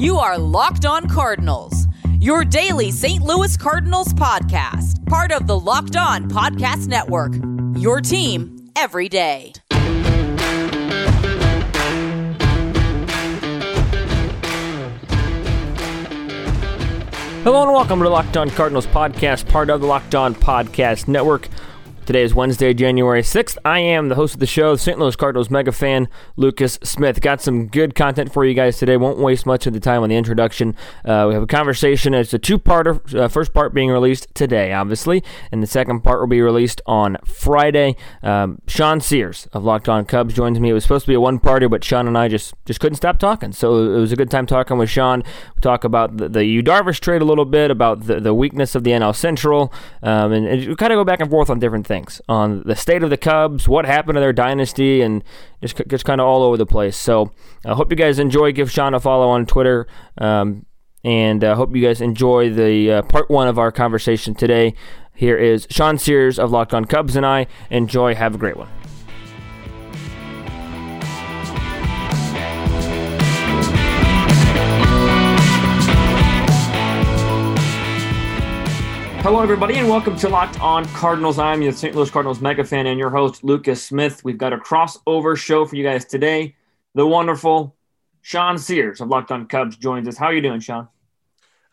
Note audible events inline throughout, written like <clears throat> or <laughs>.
You are Locked On Cardinals, your daily St. Louis Cardinals podcast, part of the Locked On Podcast Network. Your team every day. Hello and welcome to Locked On Cardinals podcast, part of the Locked On Podcast Network. Today is Wednesday, January 6th. I am the host of the show, St. Louis Cardinals mega fan, Lucas Smith. Got some good content for you guys today. Won't waste much of the time on the introduction. Uh, we have a conversation. It's a two parter. Uh, first part being released today, obviously, and the second part will be released on Friday. Um, Sean Sears of Locked On Cubs joins me. It was supposed to be a one parter, but Sean and I just, just couldn't stop talking. So it was a good time talking with Sean. We talk about the, the Yu Darvish trade a little bit, about the, the weakness of the NL Central, um, and, and kind of go back and forth on different things on the state of the Cubs, what happened to their dynasty, and just just kind of all over the place. So I hope you guys enjoy. Give Sean a follow on Twitter. Um, and I uh, hope you guys enjoy the uh, part one of our conversation today. Here is Sean Sears of Locked On Cubs and I. Enjoy. Have a great one. Hello, everybody, and welcome to Locked On Cardinals. I'm your St. Louis Cardinals mega fan and your host, Lucas Smith. We've got a crossover show for you guys today. The wonderful Sean Sears of Locked On Cubs joins us. How are you doing, Sean?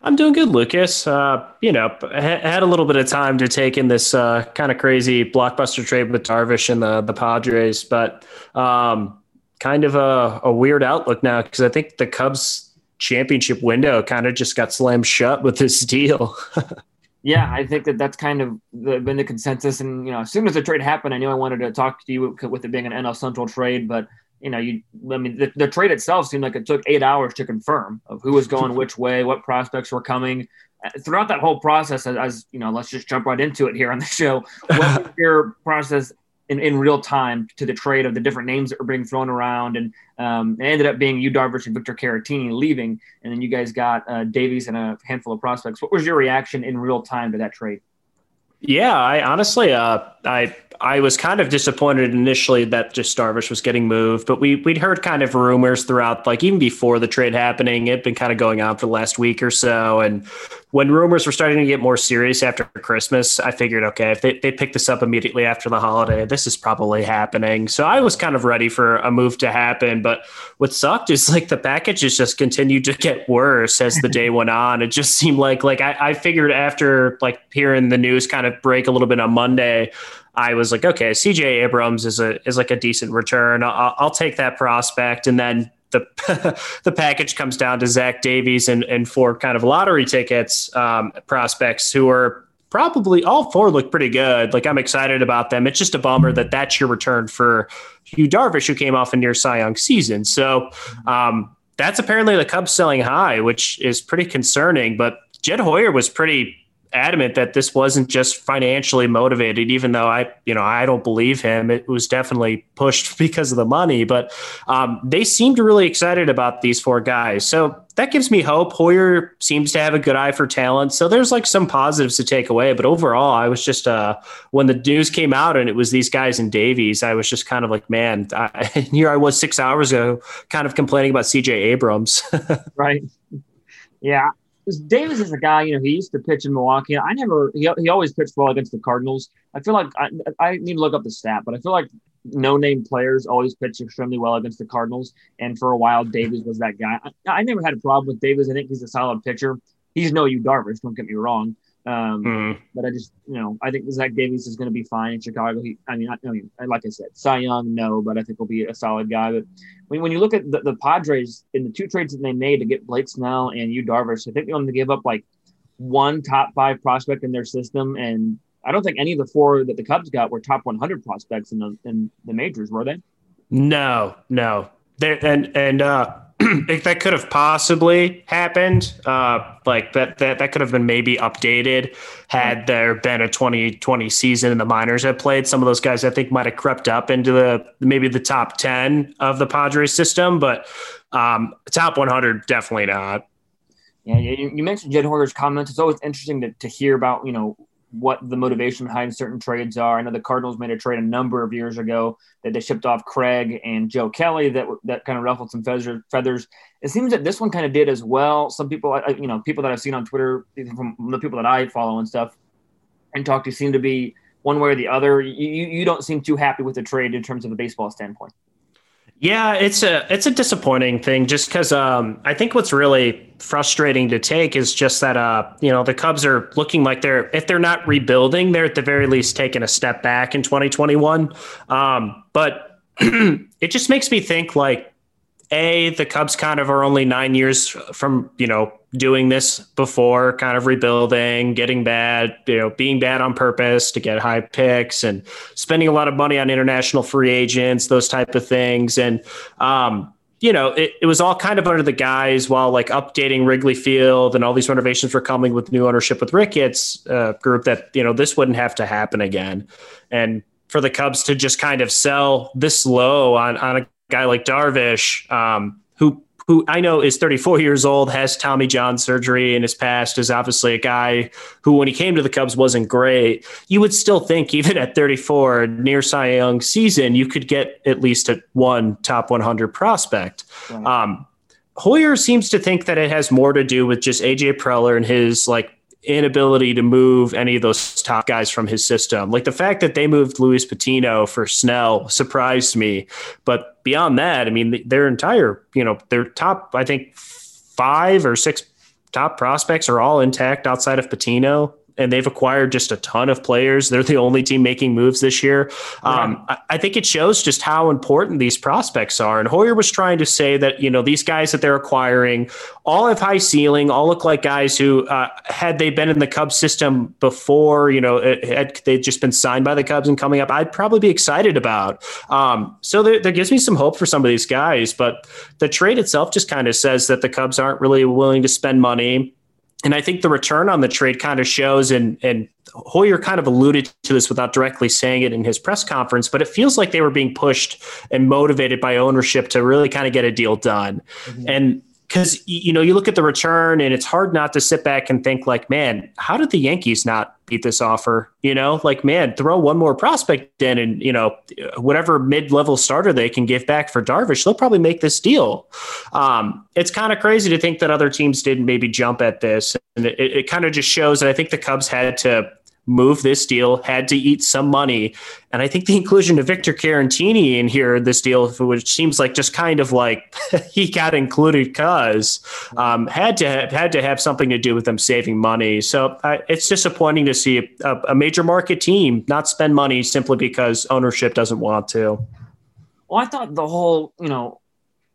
I'm doing good, Lucas. Uh, you know, I had a little bit of time to take in this uh, kind of crazy blockbuster trade with Darvish and the the Padres, but um, kind of a, a weird outlook now because I think the Cubs championship window kind of just got slammed shut with this <laughs> deal. Yeah, I think that that's kind of the, been the consensus. And you know, as soon as the trade happened, I knew I wanted to talk to you with it being an NL Central trade. But you know, you I mean, the, the trade itself seemed like it took eight hours to confirm of who was going which way, what prospects were coming. Uh, throughout that whole process, as, as you know, let's just jump right into it here on the show. What was <laughs> your process in, in real time to the trade of the different names that were being thrown around. And um, it ended up being Yu Darvish and Victor Caratini leaving. And then you guys got uh, Davies and a handful of prospects. What was your reaction in real time to that trade? Yeah, I honestly, uh, I I was kind of disappointed initially that just Darvish was getting moved, but we we'd heard kind of rumors throughout, like even before the trade happening, it'd been kind of going on for the last week or so. And when rumors were starting to get more serious after Christmas, I figured, okay, if they they pick this up immediately after the holiday, this is probably happening. So I was kind of ready for a move to happen. But what sucked is like the packages just continued to get worse as the day went on. It just seemed like like I, I figured after like hearing the news kind of break a little bit on Monday. I was like, okay, CJ Abrams is a is like a decent return. I'll, I'll take that prospect, and then the <laughs> the package comes down to Zach Davies and and four kind of lottery tickets um, prospects who are probably all four look pretty good. Like I'm excited about them. It's just a bummer that that's your return for Yu Darvish, who came off a near Cy Young season. So um, that's apparently the Cubs selling high, which is pretty concerning. But Jed Hoyer was pretty adamant that this wasn't just financially motivated, even though I, you know, I don't believe him. It was definitely pushed <laughs> because of the money, but um, they seemed really excited about these four guys. So that gives me hope. Hoyer seems to have a good eye for talent. So there's like some positives to take away. But overall, I was just, uh, when the news came out and it was these guys in Davies, I was just kind of like, man, I, <laughs> here I was six hours ago, kind of complaining about CJ Abrams. <laughs> right. Yeah Davis is a guy, you know, he used to pitch in Milwaukee. I never, he, he always pitched well against the Cardinals. I feel like I, I need to look up the stat, but I feel like no name players always pitch extremely well against the Cardinals. And for a while, Davis was that guy. I, I never had a problem with Davis. I think he's a solid pitcher. He's no Yu Darvish, don't get me wrong. Um, mm. But I just, you know, I think Zach Davies is going to be fine in Chicago. He, I mean, I, I, mean, like I said, Cy Young, no, but I think he'll be a solid guy. But when, when you look at the, the Padres in the two trades that they made to get Blake Snell and Yu Darvish, I think they only give up like one top five prospect in their system, and I don't think any of the four that the Cubs got were top 100 prospects in the in the majors, were they? No, no. There and and uh <clears throat> that could have possibly happened. Uh, like that, that, that could have been maybe updated had there been a 2020 season and the minors had played. Some of those guys I think might have crept up into the maybe the top 10 of the Padres system, but um, top 100 definitely not. Yeah, you, you mentioned Jed Hoyer's comments. It's always interesting to, to hear about you know what the motivation behind certain trades are. I know the Cardinals made a trade a number of years ago that they shipped off Craig and Joe Kelly that that kind of ruffled some feathers. It seems that this one kind of did as well. Some people, you know, people that I've seen on Twitter from the people that I follow and stuff and talk to seem to be one way or the other. You you don't seem too happy with the trade in terms of a baseball standpoint. Yeah, it's a it's a disappointing thing just because um, I think what's really frustrating to take is just that uh, you know the Cubs are looking like they're if they're not rebuilding, they're at the very least taking a step back in 2021. Um, but <clears throat> it just makes me think like a the Cubs kind of are only nine years from you know doing this before, kind of rebuilding, getting bad, you know, being bad on purpose to get high picks and spending a lot of money on international free agents, those type of things, and um, you know, it, it was all kind of under the guise while like updating Wrigley Field and all these renovations were coming with new ownership with Ricketts uh, group that you know this wouldn't have to happen again, and for the Cubs to just kind of sell this low on on a guy like Darvish, um, who who I know is 34 years old, has Tommy John surgery in his past, is obviously a guy who, when he came to the Cubs, wasn't great. You would still think, <laughs> even at 34, near Cy Young season, you could get at least a one top 100 prospect. Right. Um, Hoyer seems to think that it has more to do with just AJ Preller and his like inability to move any of those top guys from his system. Like the fact that they moved Luis Patino for Snell surprised me. But beyond that, I mean, their entire, you know, their top, I think five or six top prospects are all intact outside of Patino and they've acquired just a ton of players. They're the only team making moves this year. Um, I, I, think it shows just how important these prospects are. And Hoyer was trying to say that you know these guys that they're acquiring all have high ceiling, all look like guys who uh, had they been in the Cubs system before, you know, it, had they just been signed by the Cubs and coming up, I'd probably be excited about. Um, so there, there gives me some hope for some of these guys, but the trade itself just kind of says that the Cubs aren't really willing to spend money and I think the return on the trade kind of shows, and and Hoyer kind of alluded to this without directly saying it in his press conference, but it feels like they were being pushed and motivated by ownership to really kind of get a deal done. Mm-hmm. And because you know you look at the return and it's hard not to sit back and think like man how did the yankees not beat this offer? You know like man throw one more prospect in and you know whatever mid-level starter they can give back for darvish they'll probably make this deal. Um, it's kind of crazy to think that other teams didn't maybe jump at this and it, it kind of just shows that i think the cubs had to move this deal, had to eat some money. And I think the inclusion of Victor Caratini in here, this deal, which seems like just kind of like <laughs> he got included because um, had to have, had to have something to do with them saving money. So uh, it's disappointing to see a, a, major market team not spend money simply because ownership doesn't want to. Well, I thought the whole, you know,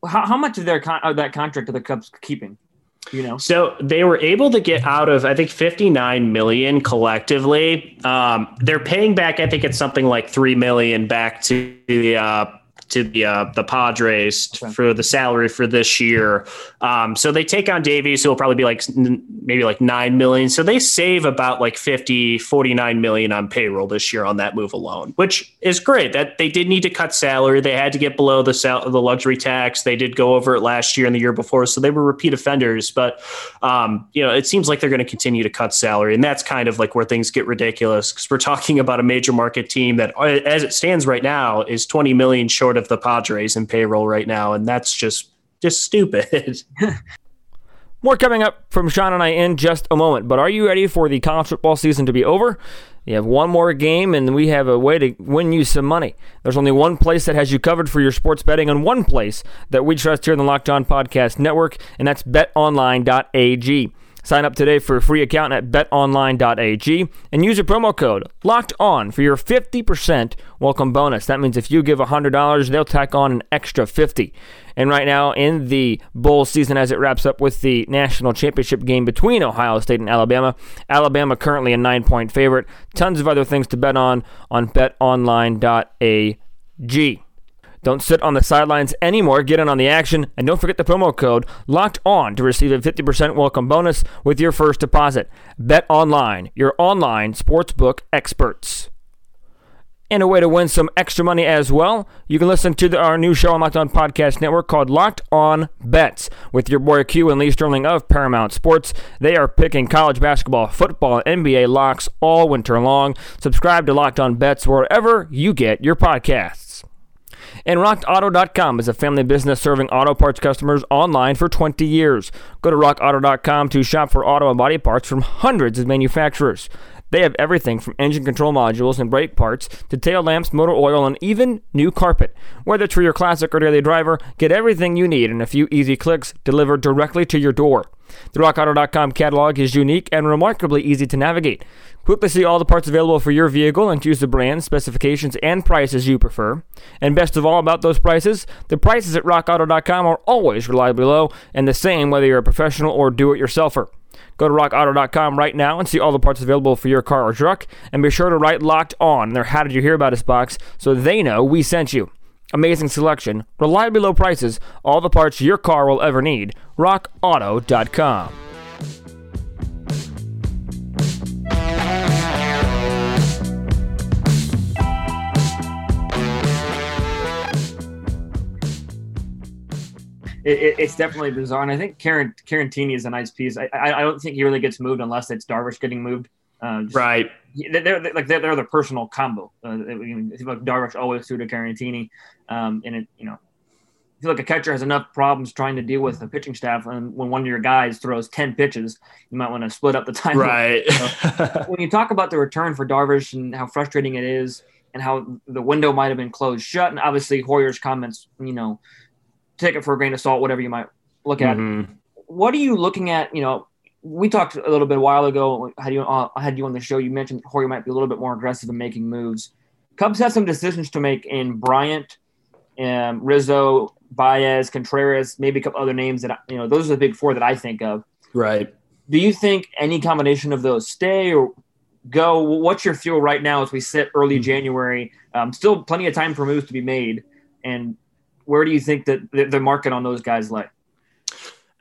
how, how much of their con- of that contract are the Cubs keeping? You know? So they were able to get out of i think 59 million collectively. Um, they're paying back i think it's something like 3 million back to the uh, to the uh, the Padres okay. for the salary for this year. Um, so they take on Davies, who will probably be like maybe like nine million. So they save about like 50, 49 million on payroll this year on that move alone, which is great. That they did need to cut salary. They had to get below the sal- the luxury tax. They did go over it last year and the year before, so they were repeat offenders. But um, you know, it seems like they're going to continue to cut salary, and that's kind of like where things get ridiculous because we're talking about a major market team that, as it stands right now, is 20 million short of of the Padres in payroll right now, and that's just just stupid. <laughs> More coming up from Sean and I in just a moment. But are you ready for the college football season to be over? You have one more game, and we have a way to win you some money. There's only one place that has you covered for your sports betting, and one place that we trust here in the Locked On Podcast Network, and that's betonline.ag. Sign up today for a free account at betonline.ag and use your promo code locked on for your 50% welcome bonus. That means if you give $100, they'll tack on an extra 50. And right now in the bowl season as it wraps up with the national championship game between Ohio State and Alabama, Alabama currently a 9-point favorite. Tons of other things to bet on on betonline.ag. Don't sit on the sidelines anymore. Get in on the action. And don't forget the promo code locked on to receive a 50% welcome bonus with your first deposit. Bet online, your online sportsbook experts. And a way to win some extra money as well, you can listen to the, our new show on Locked On Podcast Network called Locked On Bets with your boy Q and Lee Sterling of Paramount Sports. They are picking college basketball, football, NBA locks all winter long. Subscribe to Locked On Bets wherever you get your podcasts. And RockAuto.com is a family business serving auto parts customers online for 20 years. Go to RockAuto.com to shop for auto and body parts from hundreds of manufacturers. They have everything from engine control modules and brake parts to tail lamps, motor oil, and even new carpet. Whether it's for your classic or daily driver, get everything you need in a few easy clicks delivered directly to your door. The RockAuto.com catalog is unique and remarkably easy to navigate. Quickly see all the parts available for your vehicle and choose the brand, specifications, and prices you prefer. And best of all about those prices, the prices at RockAuto.com are always reliably low and the same whether you're a professional or do-it-yourselfer. Go to rockauto.com right now and see all the parts available for your car or truck. And be sure to write locked on in their How Did You Hear About Us box so they know we sent you. Amazing selection, reliably low prices, all the parts your car will ever need. RockAuto.com. it, it's definitely bizarre. And I think Karen Caratini is a nice piece. I, I, I don't think he really gets moved unless it's Darvish getting moved. Uh, just, right. They're, they're, like they're, they're the personal combo. Uh, like Darvish always threw to Caratini, um, and it you know. I feel like a catcher has enough problems trying to deal with the pitching staff, and when one of your guys throws ten pitches, you might want to split up the <laughs> time. Right. so, when you talk about the return for Darvish and how frustrating it is, and how the window might have been closed shut, and obviously Hoyer's comments, you know, take it for a grain of salt, whatever you might look at. Mm-hmm. What are you looking at? You know, we talked a little bit a while ago. Had you uh, had you on the show? You mentioned Hoyer might be a little bit more aggressive in making moves. Cubs have some decisions to make in Bryant, and um, Rizzo, Baez, Contreras, maybe a couple other names that you know. Those are the big four that I think of. Right. Do you think any combination of those stay or go? What's your feel right now as we sit early mm-hmm. January? Um, still plenty of time for moves to be made, and where do you think that the market on those guys lay?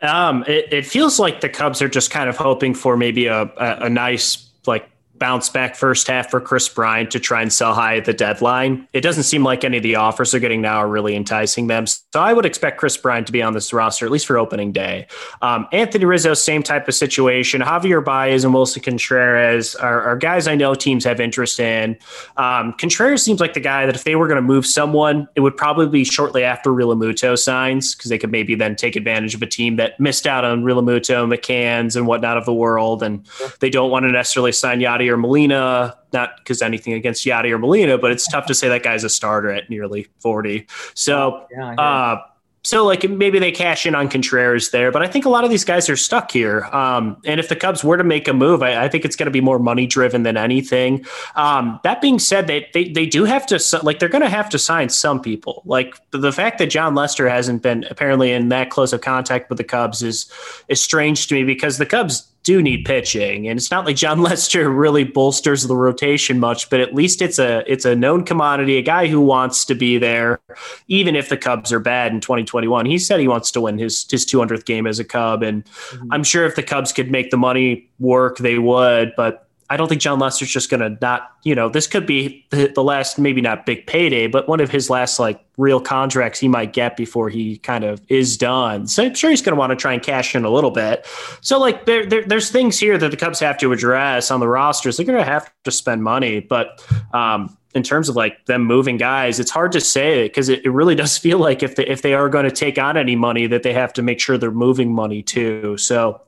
Um, it, it, feels like the Cubs are just kind of hoping for maybe a, a, a nice like bounce back first half for Kris Bryant to try and sell high at the deadline. It doesn't seem like any of the offers they're getting now are really enticing them. So I would expect Kris Bryant to be on this roster, at least for opening day. Um, Anthony Rizzo, same type of situation. Javier Baez and Willson Contreras are, are guys I know teams have interest in. Um, Contreras seems like the guy that if they were going to move someone, it would probably be shortly after Realmuto signs because they could maybe then take advantage of a team that missed out on Realmuto, McCanns, and whatnot of the world. And they don't want to necessarily sign Yadi or Molina. Not because anything against Yadi or Molina, but it's tough to say that guy's a starter at nearly 40. So, yeah, uh, so like maybe they cash in on Contreras there, but I think a lot of these guys are stuck here. Um, and if the Cubs were to make a move, I, I think it's going to be more money driven than anything. Um, that being said, they, they they do have to like they're going to have to sign some people. Like the fact that Jon Lester hasn't been apparently in that close of contact with the Cubs is is strange to me because the Cubs do need pitching, and it's not like Jon <laughs> Lester really bolsters the rotation much, but at least it's a it's a known commodity, a guy who wants to be there, even if the Cubs are bad in 2021. He said he wants to win his his 200th game as a Cub, and mm-hmm. I'm sure if the Cubs could make the money work, they would, but I don't think Jon Lester's just going to not, you know, this could be the, the, last, maybe not big payday, but one of his last like real contracts he might get before he kind of is done. So I'm sure he's going to want to try and cash in a little bit. So like there, there, there's things here that the Cubs have to address on the rosters. They're going to have to spend money, but um, in terms of like them moving guys, it's hard to say because it, it really <laughs> does feel like if they, if they are going to take on any money, that they have to make sure they're moving money too. So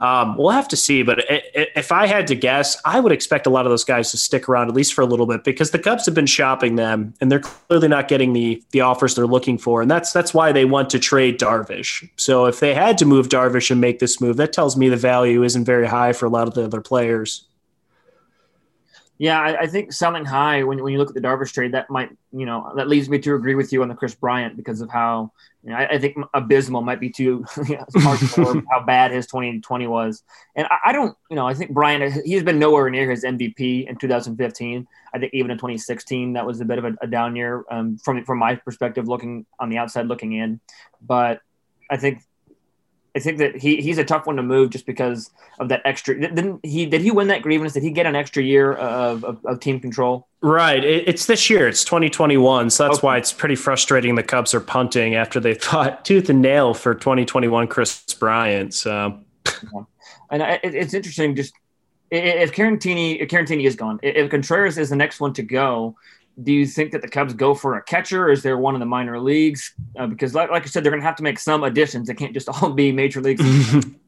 um, we'll have to see. But if I had to guess, I would expect a lot of those guys to stick around at least for a little bit because the Cubs have been shopping them and they're clearly not getting the the offers they're looking for, and that's that's why they want to trade Darvish. So if they had to move Darvish and make this move, that tells me the value isn't very high for a lot of the other players. Yeah, I, I, think selling high when, when you look at the Darvish trade, that might, you know, that leads me to agree with you on the Kris Bryant because of how, you know, I, I think abysmal might be too <laughs> <laughs> how bad his 2020 was. And I, I, don't, you know, I think Bryant, he's been nowhere near his MVP in 2015. I think even in 2016, that was a bit of a, a down year um, from, from my perspective, looking on the outside looking in. But I think I think that he he's a tough one to move just because of that extra. Didn't he? Did he win that grievance? Did he get an extra year of, of, of team control? Right. It, it's this year. It's 2021. So that's okay. why it's pretty frustrating. The Cubs are punting after they <laughs> fought tooth and nail for 2021 Kris Bryant. So, and it, it's interesting. Just if Caratini, if Caratini is gone, if Contreras is the next one to go, do you think that the Cubs go for a catcher? Is there one in the minor leagues? Uh, because, like, like I said, they're going to have to make some additions. They can't just all be major leagues. <laughs>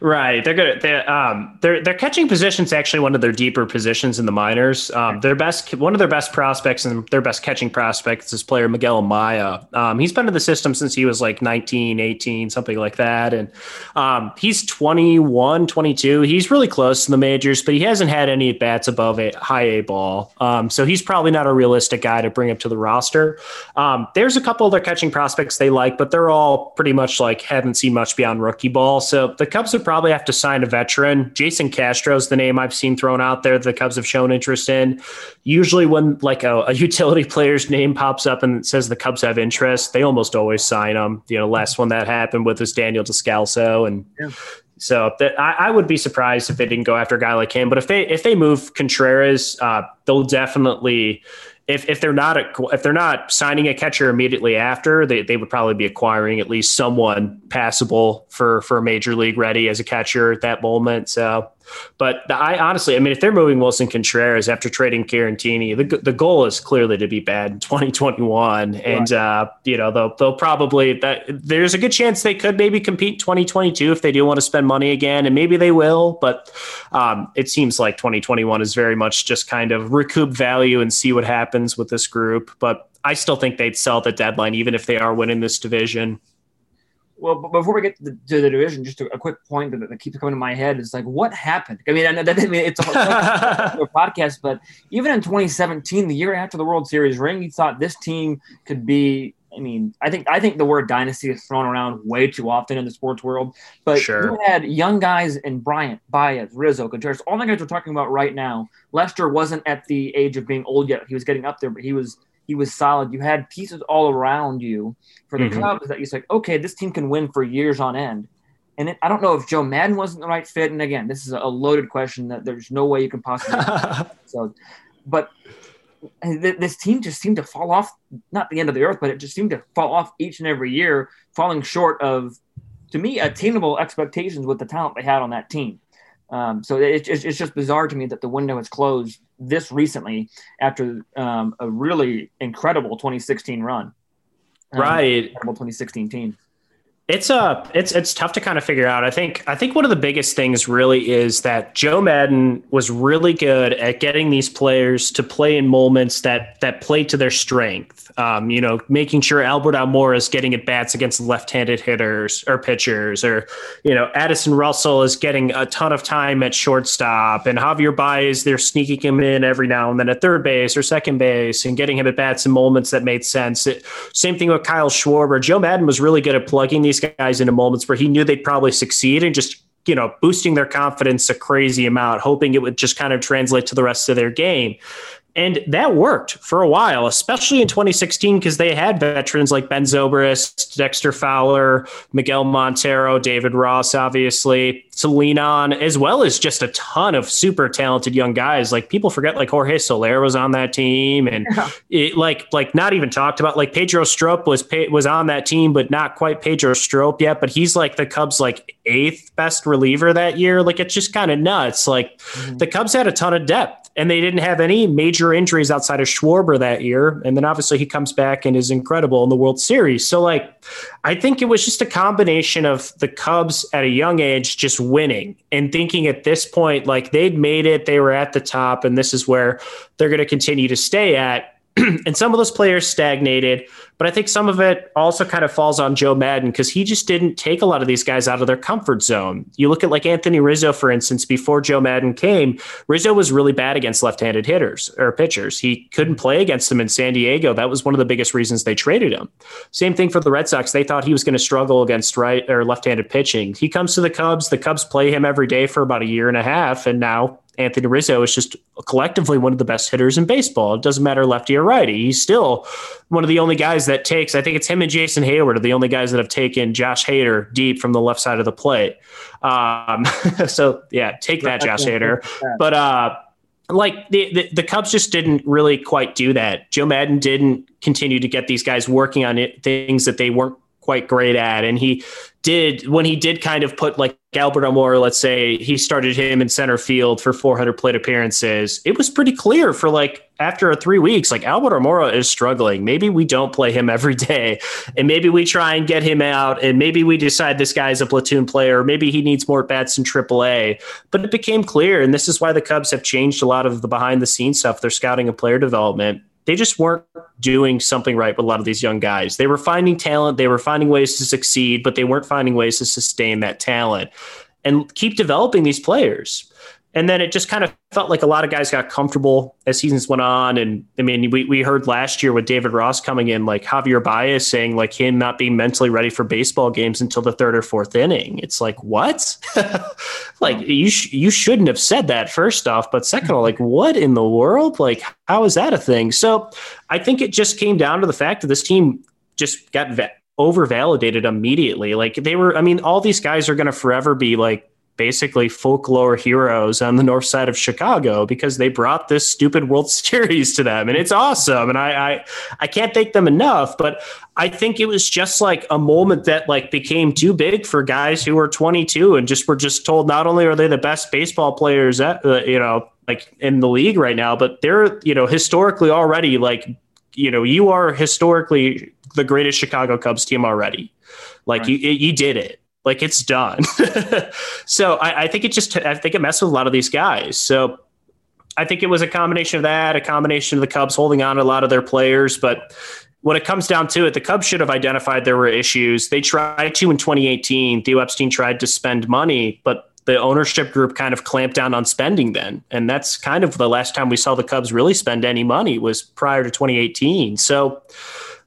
Right, they're good. They, um, their their catching position is actually one of their deeper positions in the minors. Um, their best, one of their best prospects and their best catching prospects is player Miguel Amaya. Um, he's been in the system since he was like 19, 18, something like that, and um, he's 21, 22. He's really close to the majors, but he hasn't had any at bats above a high A ball. Um, so he's probably not a realistic guy to bring up to the roster. Um, there's a couple of their catching prospects they like, but they're all pretty much like haven't seen much beyond rookie ball. So the Cubs would probably have to sign a veteran. Jason Castro is the name I've seen thrown out there. The Cubs have shown interest in. Usually, when like a, a, <laughs> utility player's name pops up and says the Cubs have interest, they almost always sign them. You know, last one that happened with was Daniel Descalso, and yeah. so that, I, I, would be surprised if they didn't go after a guy like him. But if they if they move Contreras, uh, they'll definitely if if they're not if they're not signing a catcher immediately after, they, they would probably be acquiring at least someone passable for for major league ready as a catcher at that moment. So but I honestly, I mean, if they're moving Willson Contreras after trading Caratini, the the goal is clearly to be bad in <laughs> 2021, and uh, you know they'll they'll probably that there's a good chance they could maybe compete 2022 if they do want to spend money again, and maybe they will. But um, it seems like 2021 is very much just kind of recoup value and see what happens with this group. But I still think they'd sell the deadline even if they are winning this division. Well, before we get to the, to the division, just a, a, quick point that, that, keeps coming to my head is like, what happened? I mean, I know that I mean, it's a, a <laughs> podcast, but even in 2017, the year after the World Series ring, you thought this team could be. I mean, I think I think the word dynasty is thrown around way too often in the sports world. But sure. you had young guys in Bryant, Baez, Rizzo, Contreras, all the guys we're talking about right now. Lester wasn't at the age of being old yet; he was getting up there, but he was he was solid. You had pieces all around you for the mm-hmm. Cubs that you said, okay, this team can win for years on end. And it, I don't know if Joe Maddon wasn't the right fit. And again, this is a loaded question that there's no way you can possibly. <laughs> so, but th- this team just seemed to fall off, not the end of the earth, but it just seemed to fall off each and every year, falling short of, to me, attainable expectations with the talent they had on that team. Um, so it, it's, it's just bizarre to me that the window is closed this recently after um, a really incredible 2016 run. Um, right. Incredible 2016 team. It's uh it's it's tough to kind of figure out. I think I think one of the biggest things really is that Joe Maddon was really good at getting these players to play in moments that that play to their strength. Um, you know, making sure Albert Almora is getting at bats against left-handed hitters or pitchers, or you know, Addison Russell is getting a ton of time at shortstop, and Javier Baez they're sneaking him in every now and then at third base or second base, and getting him at bats in moments that made sense. It, same thing with Kyle Schwarber. Joe Maddon was really good at plugging these guys into moments where he knew they'd probably succeed and just you know, boosting their confidence a crazy amount, hoping it would just kind of translate to the rest of their game. And that worked for a while, especially in 2016, because they had veterans like Ben Zobrist, Dexter Fowler, Miguel Montero, David Ross, obviously, to lean on, as well as just a ton of super talented young guys. Like people forget, like Jorge Soler was on that team, and yeah. it, like like not even talked about. Like Pedro Strop was was on that team, but not quite Pedro Strop yet. But he's like the Cubs' like eighth best reliever that year. Like it's just kind of nuts. Like mm-hmm. the Cubs had a ton of depth and they didn't have any major injuries outside of Schwarber that year. And then obviously he comes back and is incredible in the World Series. So like, I think it was just a combination of the Cubs at a young age just winning and thinking at this point like they'd made it, they were at the top, and this is where they're going to continue to stay at. <clears throat> and some of those players stagnated. But I think some of it also kind of falls on Joe Maddon because he just didn't take a lot of these guys out of their comfort zone. You look at like Anthony Rizzo, for instance, before Joe Maddon came, Rizzo was really bad against left handed hitters or pitchers. He couldn't play against them in San Diego. That was one of the biggest reasons they traded him. Same thing for the Red Sox. They thought he was going to struggle against right or left handed pitching. He comes to the Cubs. The Cubs play him every day for about a year and a half. And now Anthony Rizzo is just collectively one of the best hitters in baseball. It doesn't matter lefty or righty. He's still one of the only guys that takes, I think it's him and Jason Heyward are the only guys that have taken Josh Hader deep from the left side of the plate. Um, <laughs> so, yeah, take that, Josh Hader. But, uh, like the, the, the Cubs just didn't really quite do that. Joe Maddon didn't continue to get these guys working on it, things that they weren't quite great at. And he did when he did kind of put like Albert Almora, let's say he started him in center field for 400 plate appearances. It was pretty clear for like after three weeks, like Albert Almora is struggling. Maybe we don't play him <laughs> every day, and maybe we try and get him out, and maybe we decide this guy's a platoon player. Maybe he needs more bats in AAA. But it became clear, and this is why the Cubs have changed a lot of the behind the scenes stuff. They're scouting and player development they just weren't doing something right with a lot of these young guys. They were finding talent, they were finding ways to succeed, but they weren't finding ways to sustain that talent and keep developing these players. And then it just kind of felt like a lot of guys got comfortable as seasons went on. And I mean, we, we heard last year with David Ross coming in, like Javier Baez saying, like him not being mentally ready for baseball games until the third or fourth inning. It's like, what? <laughs> like, you, sh- you shouldn't have said that, first off. But second all, like, what in the world? Like, how is that a thing? So I think it just came down to the fact that this team just got ve- over validated immediately. Like, they were, I mean, all these guys are going to forever be like, basically folklore heroes on the north side of Chicago because they brought this stupid World <laughs> Series to them and it's awesome and I, I I can't thank them enough but I think it was just like a moment that like became too big for guys who were 22 and just were just told not only are they the best baseball players at uh, you know like in the league right now but they're you know historically already like you know you are historically the greatest Chicago Cubs team already like right. you you did it like it's done. <laughs> so I, I, think it just I think it messed with a lot of these guys. So I think it was a combination of that, a combination of the Cubs holding on to a lot of their players, but when it comes down to it, the Cubs should have identified there were issues. They tried to in 2018. Theo Epstein tried to spend money, but the ownership group kind of clamped down on spending then. And that's kind of the last time we saw the Cubs really spend any money was prior to 2018. So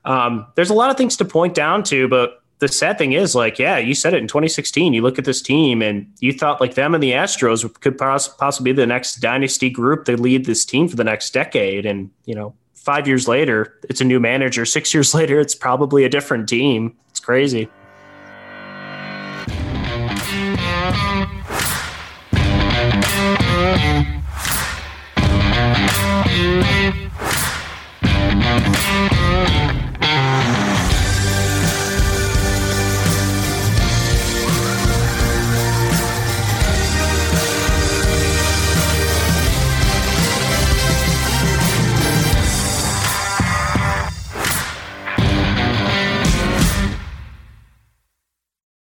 um, there's a lot of things to point down to, but the sad thing is, like, yeah, you said it in 2016. You look at this team, and you thought like them and the Astros could poss- possibly be the next dynasty group. to lead this team for the next decade, and you know, five years later, it's a new manager. <laughs> Six years later, it's probably a different team. It's crazy.